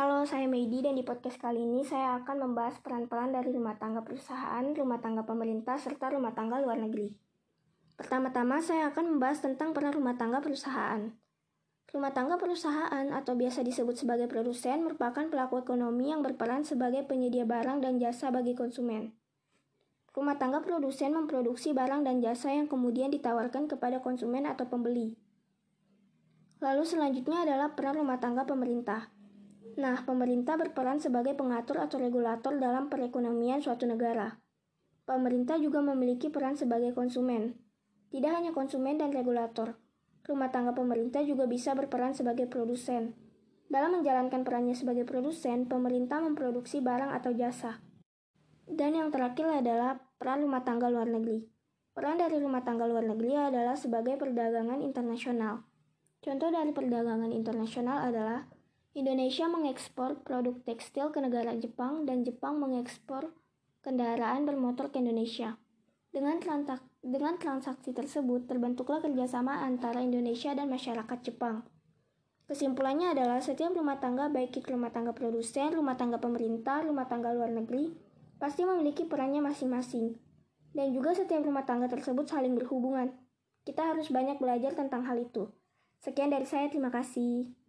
Halo, saya Meidi dan di podcast kali ini saya akan membahas peran-peran dari rumah tangga perusahaan, rumah tangga pemerintah, serta rumah tangga luar negeri. Pertama-tama saya akan membahas tentang peran rumah tangga perusahaan. Rumah tangga perusahaan atau biasa disebut sebagai produsen merupakan pelaku ekonomi yang berperan sebagai penyedia barang dan jasa bagi konsumen. Rumah tangga produsen memproduksi barang dan jasa yang kemudian ditawarkan kepada konsumen atau pembeli. Lalu selanjutnya adalah peran rumah tangga pemerintah. Nah, pemerintah berperan sebagai pengatur atau regulator dalam perekonomian suatu negara. Pemerintah juga memiliki peran sebagai konsumen. Tidak hanya konsumen dan regulator, rumah tangga pemerintah juga bisa berperan sebagai produsen. Dalam menjalankan perannya sebagai produsen, pemerintah memproduksi barang atau jasa. Dan yang terakhir adalah peran rumah tangga luar negeri. Peran dari rumah tangga luar negeri adalah sebagai perdagangan internasional. Contoh dari perdagangan internasional adalah Indonesia mengekspor produk tekstil ke negara Jepang dan Jepang mengekspor kendaraan bermotor ke Indonesia. Dengan, transak dengan transaksi tersebut terbentuklah kerjasama antara Indonesia dan masyarakat Jepang. Kesimpulannya adalah setiap rumah tangga baik itu rumah tangga produsen, rumah tangga pemerintah, rumah tangga luar negeri pasti memiliki perannya masing-masing. Dan juga setiap rumah tangga tersebut saling berhubungan. Kita harus banyak belajar tentang hal itu. Sekian dari saya, terima kasih.